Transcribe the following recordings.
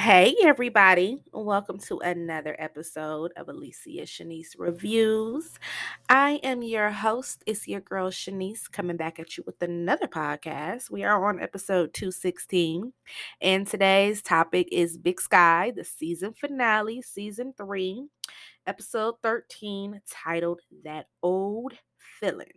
Hey, everybody. Welcome to another episode of Alicia Shanise Reviews. I am your host. It's your girl Shanise coming back at you with another podcast. We are on episode 216, and today's topic is Big Sky, the season finale, season three, episode 13, titled That Old feeling.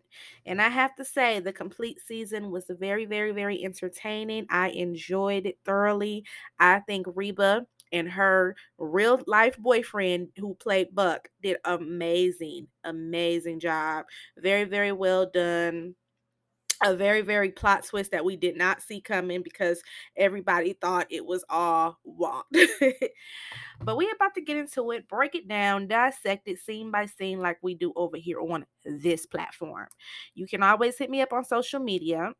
And I have to say, the complete season was very, very, very entertaining. I enjoyed it thoroughly. I think Reba and her real life boyfriend who played Buck did amazing, amazing job. Very, very well done a very very plot twist that we did not see coming because everybody thought it was all wrong but we about to get into it break it down dissect it scene by scene like we do over here on this platform. You can always hit me up on social media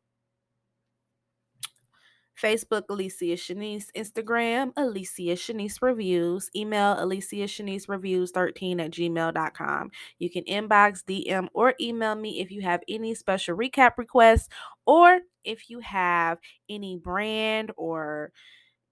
Facebook, Alicia Shanise. Instagram, Alicia Shanise Reviews. Email, Alicia Shanise Reviews 13 at gmail.com. You can inbox, DM, or email me if you have any special recap requests or if you have any brand or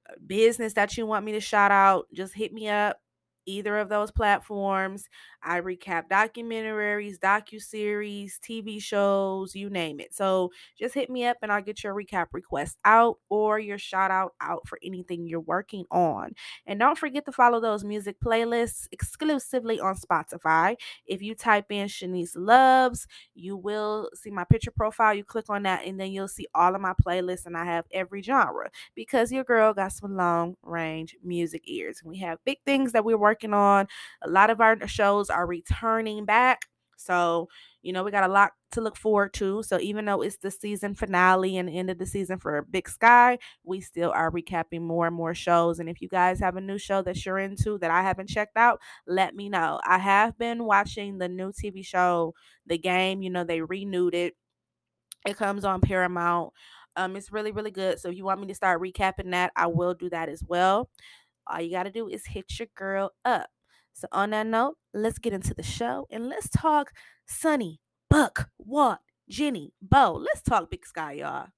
uh, business that you want me to shout out. Just hit me up either of those platforms. I recap documentaries, docu-series, TV shows, you name it. So just hit me up and I'll get your recap request out or your shout out out for anything you're working on. And don't forget to follow those music playlists exclusively on Spotify. If you type in Shanise Loves, you will see my picture profile. You click on that and then you'll see all of my playlists and I have every genre because your girl got some long range music ears. We have big things that we're working on. A lot of our shows are returning back. So, you know, we got a lot to look forward to. So, even though it's the season finale and the end of the season for Big Sky, we still are recapping more and more shows. And if you guys have a new show that you're into that I haven't checked out, let me know. I have been watching the new TV show, The Game. You know, they renewed it, it comes on Paramount. Um, it's really, really good. So, if you want me to start recapping that, I will do that as well. All you got to do is hit your girl up. So, on that note, let's get into the show and let's talk Sunny, Buck, Walt, Jenny, Beau. Let's talk Big Sky, y'all.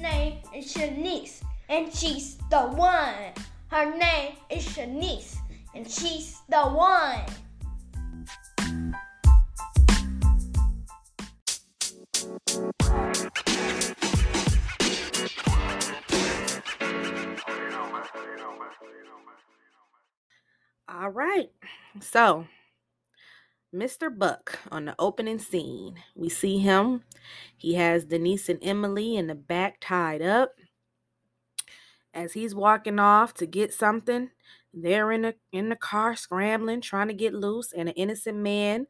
Name is Shanise, and she's the one. Her name is Shanise, and she's the one. All right. So, Mr. Buck on the opening scene, we see him. He has Denise and Emily in the back tied up. As he's walking off to get something, they're in the in the car scrambling, trying to get loose, and an innocent man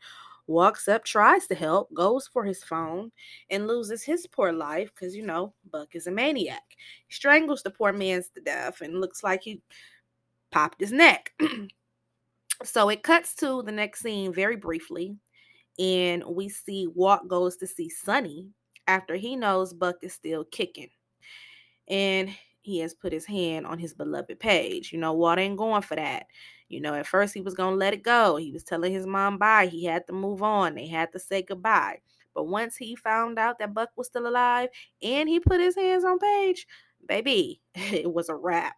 walks up, tries to help, goes for his phone, and loses his poor life because you know Buck is a maniac. Strangles the poor man to death and looks like he popped his neck. So it cuts to the next scene very briefly, and we see Walt goes to see Sunny after he knows Buck is still kicking. And he has put his hand on his beloved Paige. You know, Walt ain't going for that. You know, at first he was going to let it go. He was telling his mom bye. He had to move on. They had to say goodbye. But once he found out that Buck was still alive and he put his hands on Paige, baby, it was a wrap.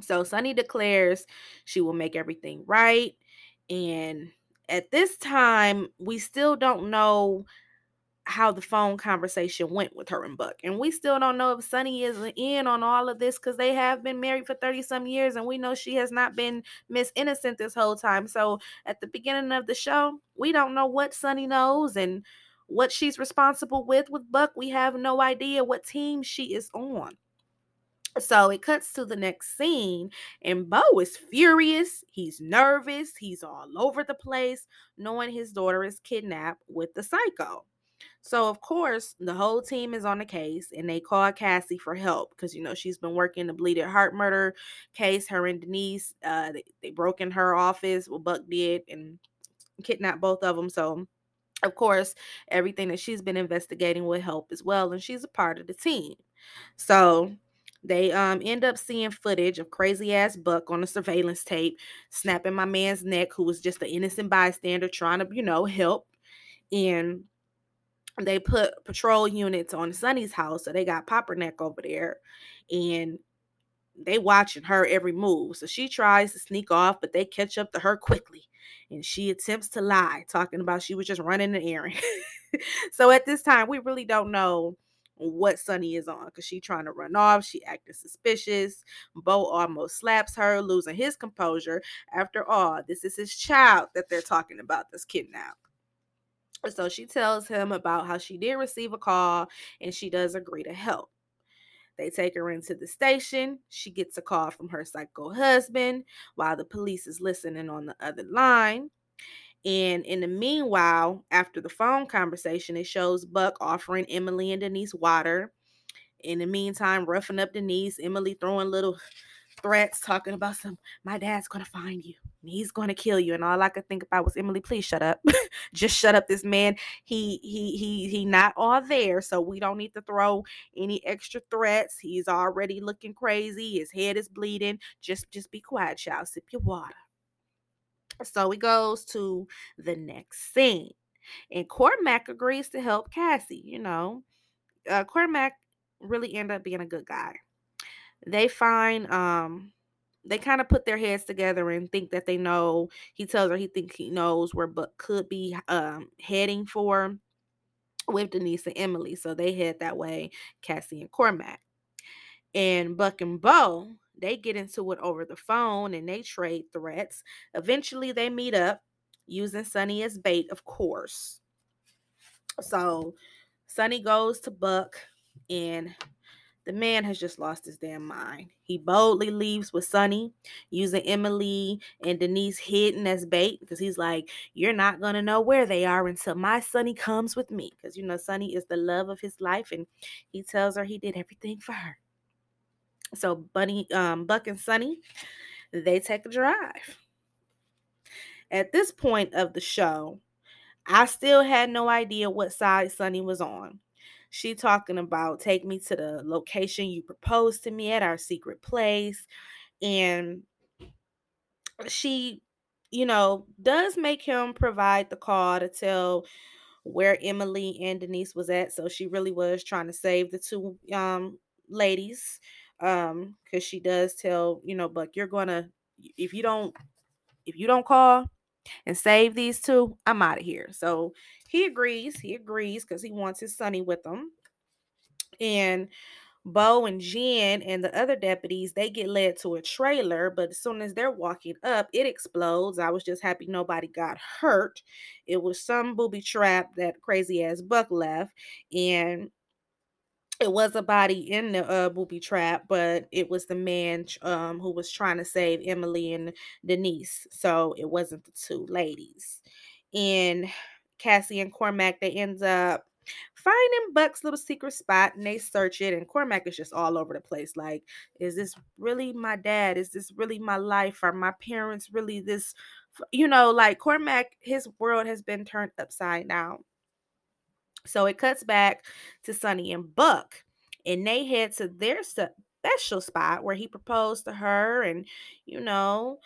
So Sunny declares she will make everything right. And at this time, we still don't know how the phone conversation went with her and Buck. And we still don't know if Sunny is in on all of this because they have been married for 30 some years and we know she has not been Miss Innocent this whole time. So at the beginning of the show, we don't know what Sunny knows and what she's responsible with with Buck. We have no idea what team she is on. So it cuts to the next scene, and Beau is furious. He's nervous. He's all over the place, knowing his daughter is kidnapped with the psycho. So, of course, the whole team is on the case and they call Cassie for help because, you know, she's been working the bleeding heart murder case. Her and Denise, uh, they, they broke in her office, what Buck did, and kidnapped both of them. So, of course, everything that she's been investigating will help as well. And she's a part of the team. So, they um end up seeing footage of crazy ass Buck on a surveillance tape, snapping my man's neck, who was just an innocent bystander trying to, you know, help. And they put patrol units on Sunny's house. So they got Pepperneck over there. And they watching her every move. So she tries to sneak off, but they catch up to her quickly. And she attempts to lie, talking about she was just running an errand. so at this time, we really don't know what Sunny is on because she trying to run off. She acting suspicious. Beau almost slaps her, losing his composure. After all, this is his child that they're talking about that's kidnapped. So she tells him about how she did receive a call and she does agree to help. They take her into the station. She gets a call from her psycho husband while the police is listening on the other line. And in the meanwhile, after the phone conversation, it shows Buck offering Emily and Denise water. In the meantime, roughing up Denise, Emily throwing little threats, talking about some, my dad's gonna find you he's gonna kill you. And all I could think about was Emily, please shut up. Just shut up. This man, he he he he not all there. So we don't need to throw any extra threats. He's already looking crazy. His head is bleeding. Just just be quiet, child. Sip your water. So he goes to the next scene. And Cormac agrees to help Cassie, you know. Uh, Cormac really end up being a good guy they find um they kind of put their heads together and think that they know. He tells her he thinks he knows where buck could be um heading for with denise and emily so they head that way cassie and cormac. And buck and beau they get into it over the phone and they trade threats. Eventually they meet up using sunny as bait of course. So sunny goes to buck and the man has just lost his damn mind. He boldly leaves with Sunny, using Emily and Denise hidden as bait because he's like, You're not going to know where they are until my Sunny comes with me. Because, you know, Sunny is the love of his life and he tells her he did everything for her. So, Bunny, um, Buck and Sunny, they take a drive. At this point of the show, I still had no idea what side Sunny was on. She talking about take me to the location you proposed to me at our secret place. And she, you know, does make him provide the call to tell where Emily and Denise was at. So she really was trying to save the two um ladies. Um, because she does tell, you know, Buck, you're gonna if you don't if you don't call and save these two, I'm out of here. So he agrees. He agrees because he wants his Sunny with him. And Beau and Jen and the other deputies, they get led to a trailer, but as soon as they're walking up, it explodes. I was just happy nobody got hurt. It was some booby trap that crazy ass Buck left. And it was a body in the uh, booby trap, but it was the man um, who was trying to save Emily and Denise. So it wasn't the two ladies. And Cassie and Cormac, they end up finding Buck's little secret spot and they search it. And Cormac is just all over the place. Like, is this really my dad? Is this really my life? Are my parents really this? You know, like Cormac, his world has been turned upside down. So it cuts back to Sunny and Buck, and they head to their special spot where he proposed to her and, you know,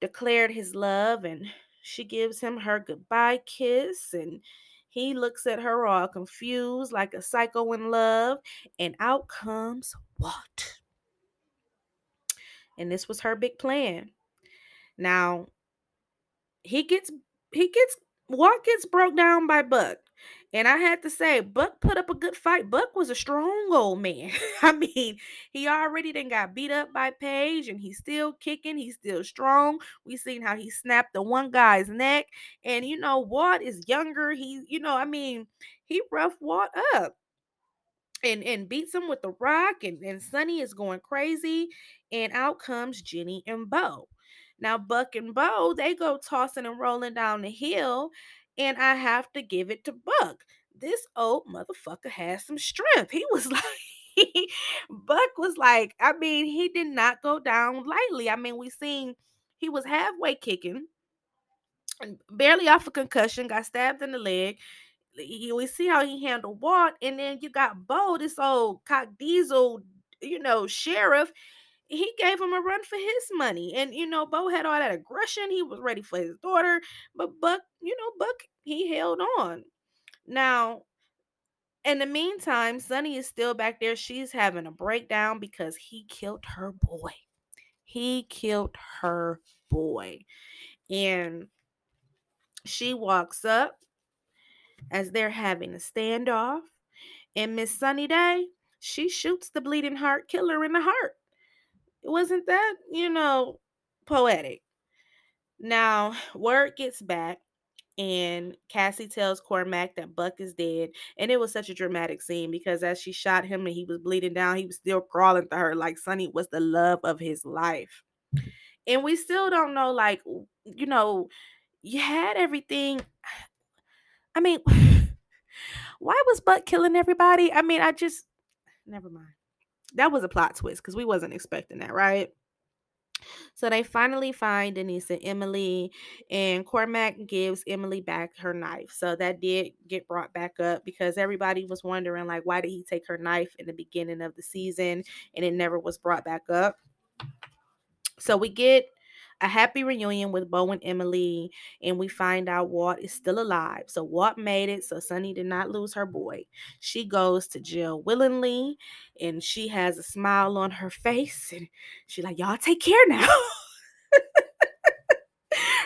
declared his love. And she gives him her goodbye kiss. And he looks at her all confused, like a psycho in love. And out comes what? And this was her big plan. Now, he gets he gets what gets broke down by Buck. And I had to say, Buck put up a good fight. Buck was a strong old man. I mean, he already then got beat up by Paige and he's still kicking. He's still strong. We seen how he snapped the one guy's neck. And you know, Walt is younger. He, you know, I mean, he rough Walt up and and beats him with the rock and, and Sunny is going crazy. And out comes Jenny and Beau. Now Buck and Beau, they go tossing and rolling down the hill and I have to give it to Buck. This old motherfucker has some strength. He was like, Buck was like, I mean, he did not go down lightly. I mean, we seen he was halfway kicking, barely off a concussion, got stabbed in the leg. We see how he handled Walt, and then you got Beau, this old cock diesel, you know, sheriff he gave him a run for his money. And you know, Beau had all that aggression. He was ready for his daughter. But Buck, you know, Buck, he held on. Now, In the meantime, Sunny is still back there. She's having a breakdown because he killed her boy. He killed her boy. And she walks up as they're having a standoff. And Miss Sunny Day, she shoots the bleeding heart killer in the heart. Wasn't that, you know, poetic? Now, word gets back and Cassie tells Cormac that Buck is dead. And it was such a dramatic scene because as she shot him and he was bleeding down, he was still crawling to her like Sunny was the love of his life. And we still don't know, like, you know, you had everything. I mean, why was Buck killing everybody? I mean, I just never mind. That was a plot twist because we wasn't expecting that, right? So they finally find Denise and Emily, and Cormac gives Emily back her knife. So that did get brought back up because everybody was wondering, like, why did he take her knife in the beginning of the season and it never was brought back up? So we get a happy reunion with Beau and Emily, and we find out Walt is still alive. So Walt made it, so Sunny did not lose her boy. She goes to jail willingly, and she has a smile on her face, and she like, y'all take care now.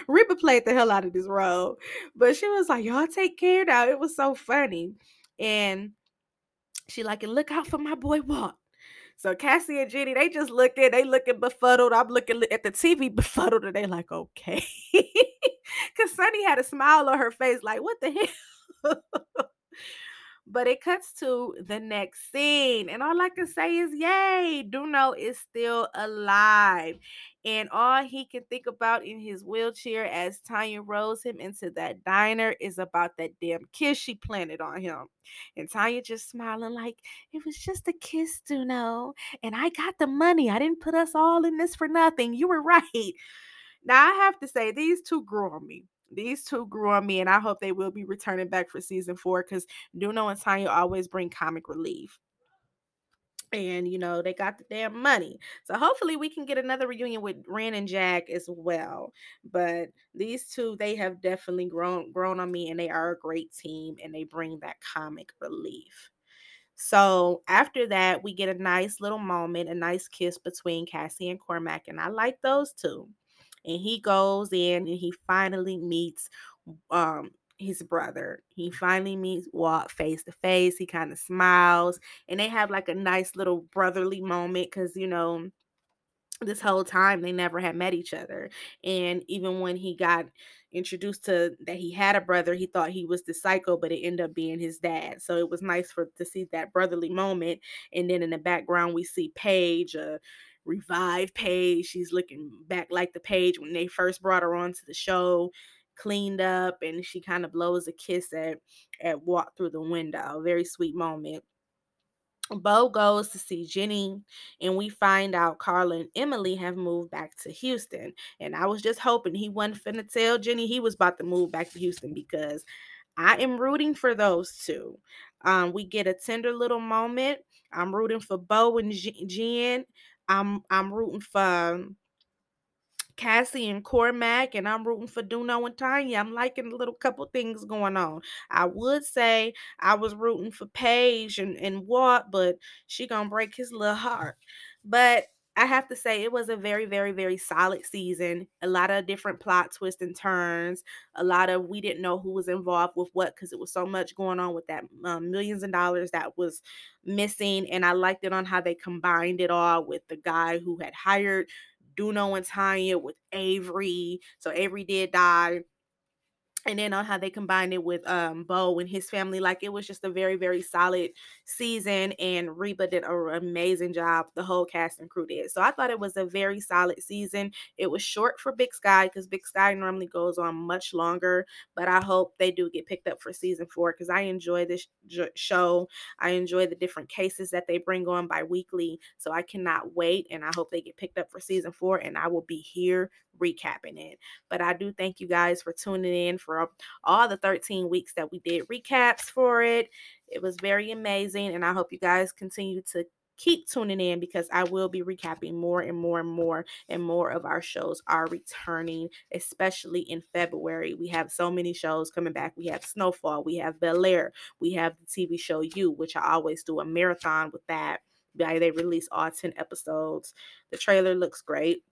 Reba played the hell out of this role, but she was like, y'all take care now. It was so funny, and she like, and look out for my boy Walt. So Cassie and Jenny, they just looking, they looking befuddled. I'm looking at the TV befuddled, and they like, okay. Cause Sunny had a smile on her face, like, what the hell? but it cuts to the next scene, and all I can say is, yay, Duno is still alive. And all he can think about in his wheelchair as Tanya rolls him into that diner is about that damn kiss she planted on him. And Tanya just smiling like, it was just a kiss, Duno. And I got the money. I didn't put us all in this for nothing. You were right. Now, I have to say, these two grew on me. These two grew on me, and I hope they will be returning back for season four because Duno and Tanya always bring comic relief and you know they got the damn money. So hopefully we can get another reunion with Ren and Jack as well. But these two they have definitely grown grown on me and they are a great team and they bring that comic relief. So after that we get a nice little moment a nice kiss between Cassie and Cormac and I like those two. And he goes in and he finally meets um his brother. He finally meets Walt face to face. He kind of smiles and they have like a nice little brotherly moment because, you know, this whole time they never had met each other. And even when he got introduced to that he had a brother, he thought he was the psycho, but it ended up being his dad. So it was nice for to see that brotherly moment. And then in the background, we see Paige, a revived Paige. She's looking back like the Paige when they first brought her onto the show cleaned up and she kind of blows a kiss at at Walt through the window. Very sweet moment. Beau goes to see Jenny, and we find out Carla and Emily have moved back to Houston. And I was just hoping he wasn't finna tell Jenny he was about to move back to Houston because I am rooting for those two. Um, we get a tender little moment. I'm rooting for Beau and Jen. I'm I'm rooting for Cassie and Cormac, and I'm rooting for Duno and Tanya. I'm liking a little couple things going on. I would say I was rooting for Paige and, and Walt, but she gonna break his little heart. But I have to say it was a very, very, very solid season. A lot of different plot twists and turns. A lot of we didn't know who was involved with what because it was so much going on with that um, millions of dollars that was missing. And I liked it on how they combined it all with the guy who had hired Duno and Tanya with Avery. So Avery did die and then on how they combined it with um Beau and his family. Like it was just a very, very solid season. And Reba did an amazing job. The whole cast and crew did. So I thought it was a very solid season. It was short for Big Sky because Big Sky normally goes on much longer. But I hope they do get picked up for season four because I enjoy this show. I enjoy the different cases that they bring on bi weekly. So I cannot wait. And I hope they get picked up for season four. And I will be here recapping it. But I do thank you guys for tuning in for all the 13 weeks that we did recaps for it. It was very amazing. And I hope you guys continue to keep tuning in because I will be recapping more and more and more and more of our shows are returning, especially in February. We have so many shows coming back. We have Snowfall, we have Bel Air, we have the TV show You, which I always do a marathon with that. They release all 10 episodes. The trailer looks great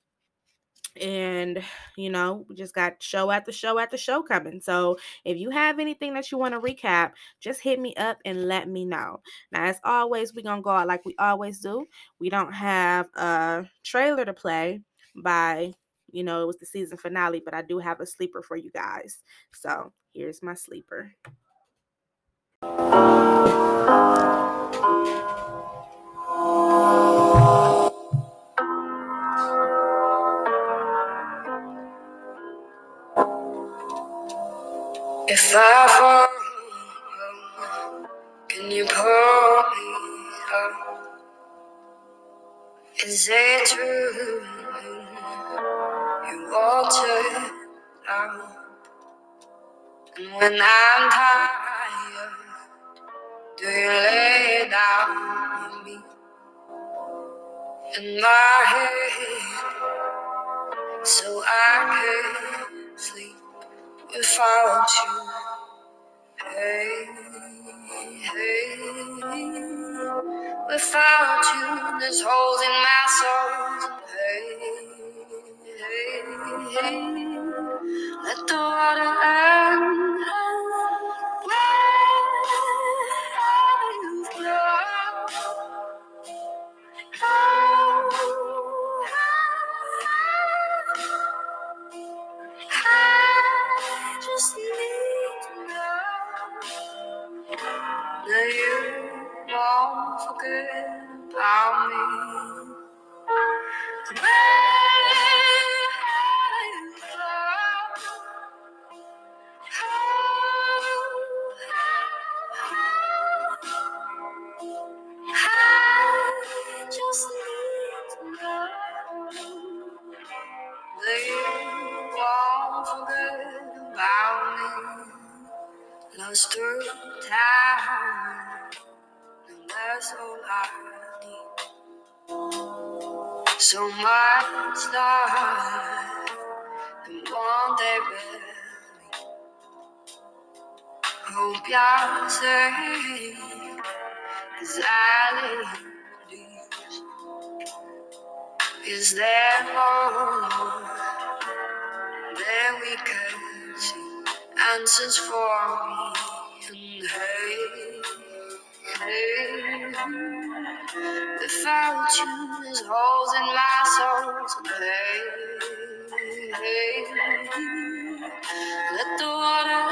and you know we just got show after show after show coming. So if you have anything that you want to recap just hit me up and let me know. Now as always we're gonna go out like we always do. We don't have a trailer to play by you know it was the season finale but i do have a sleeper for you guys. So here's my sleeper If I fall, can you pull me up? Is it true you? And when I'm tired, do you lay down with me in my head so I can sleep? Without you. Hey, hey, without you, there's holes in my soul. Hey, hey, hey, let the water in. That you won't forget about me. Love, and one day barely. Hope you're safe, cause I these. Is there more than we can see? Answers for me, and hey, hey, without you, there's holes in my soul. So hey, hey, let the water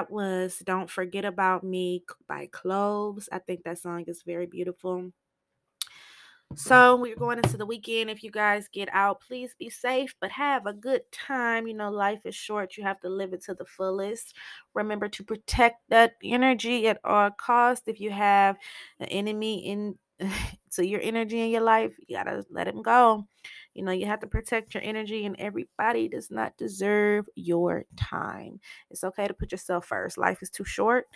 That was Don't Forget About Me by Cloves. I think that song is very beautiful. So we're going into the weekend. If you guys get out, please be safe, but have a good time. You know, life is short. You have to live it to the fullest. Remember to protect that energy at all costs. If you have an enemy in to your energy in your life, you gotta let him go. You know, you have to protect your energy, and everybody does not deserve your time. It's okay to put yourself first. Life is too short,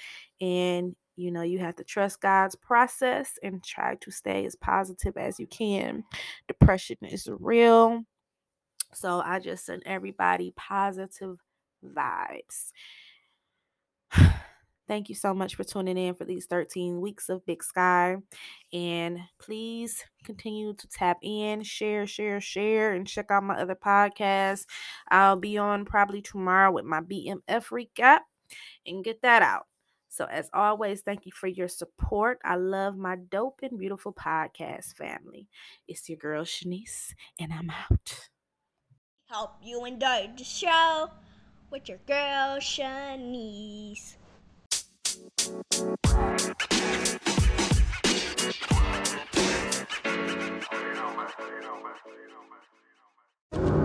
and you know, you have to trust God's process and try to stay as positive as you can. Depression is real. So I just send everybody positive vibes. Thank you so much for tuning in for these 13 weeks of Big Sky. And please continue to tap in, share, share, share, and check out my other podcasts. I'll be on probably tomorrow with my BMF recap and get that out. So, as always, thank you for your support. I love my dope and beautiful podcast family. It's your girl, Shanise, and I'm out. Hope you enjoyed the show with your girl, Shanise. you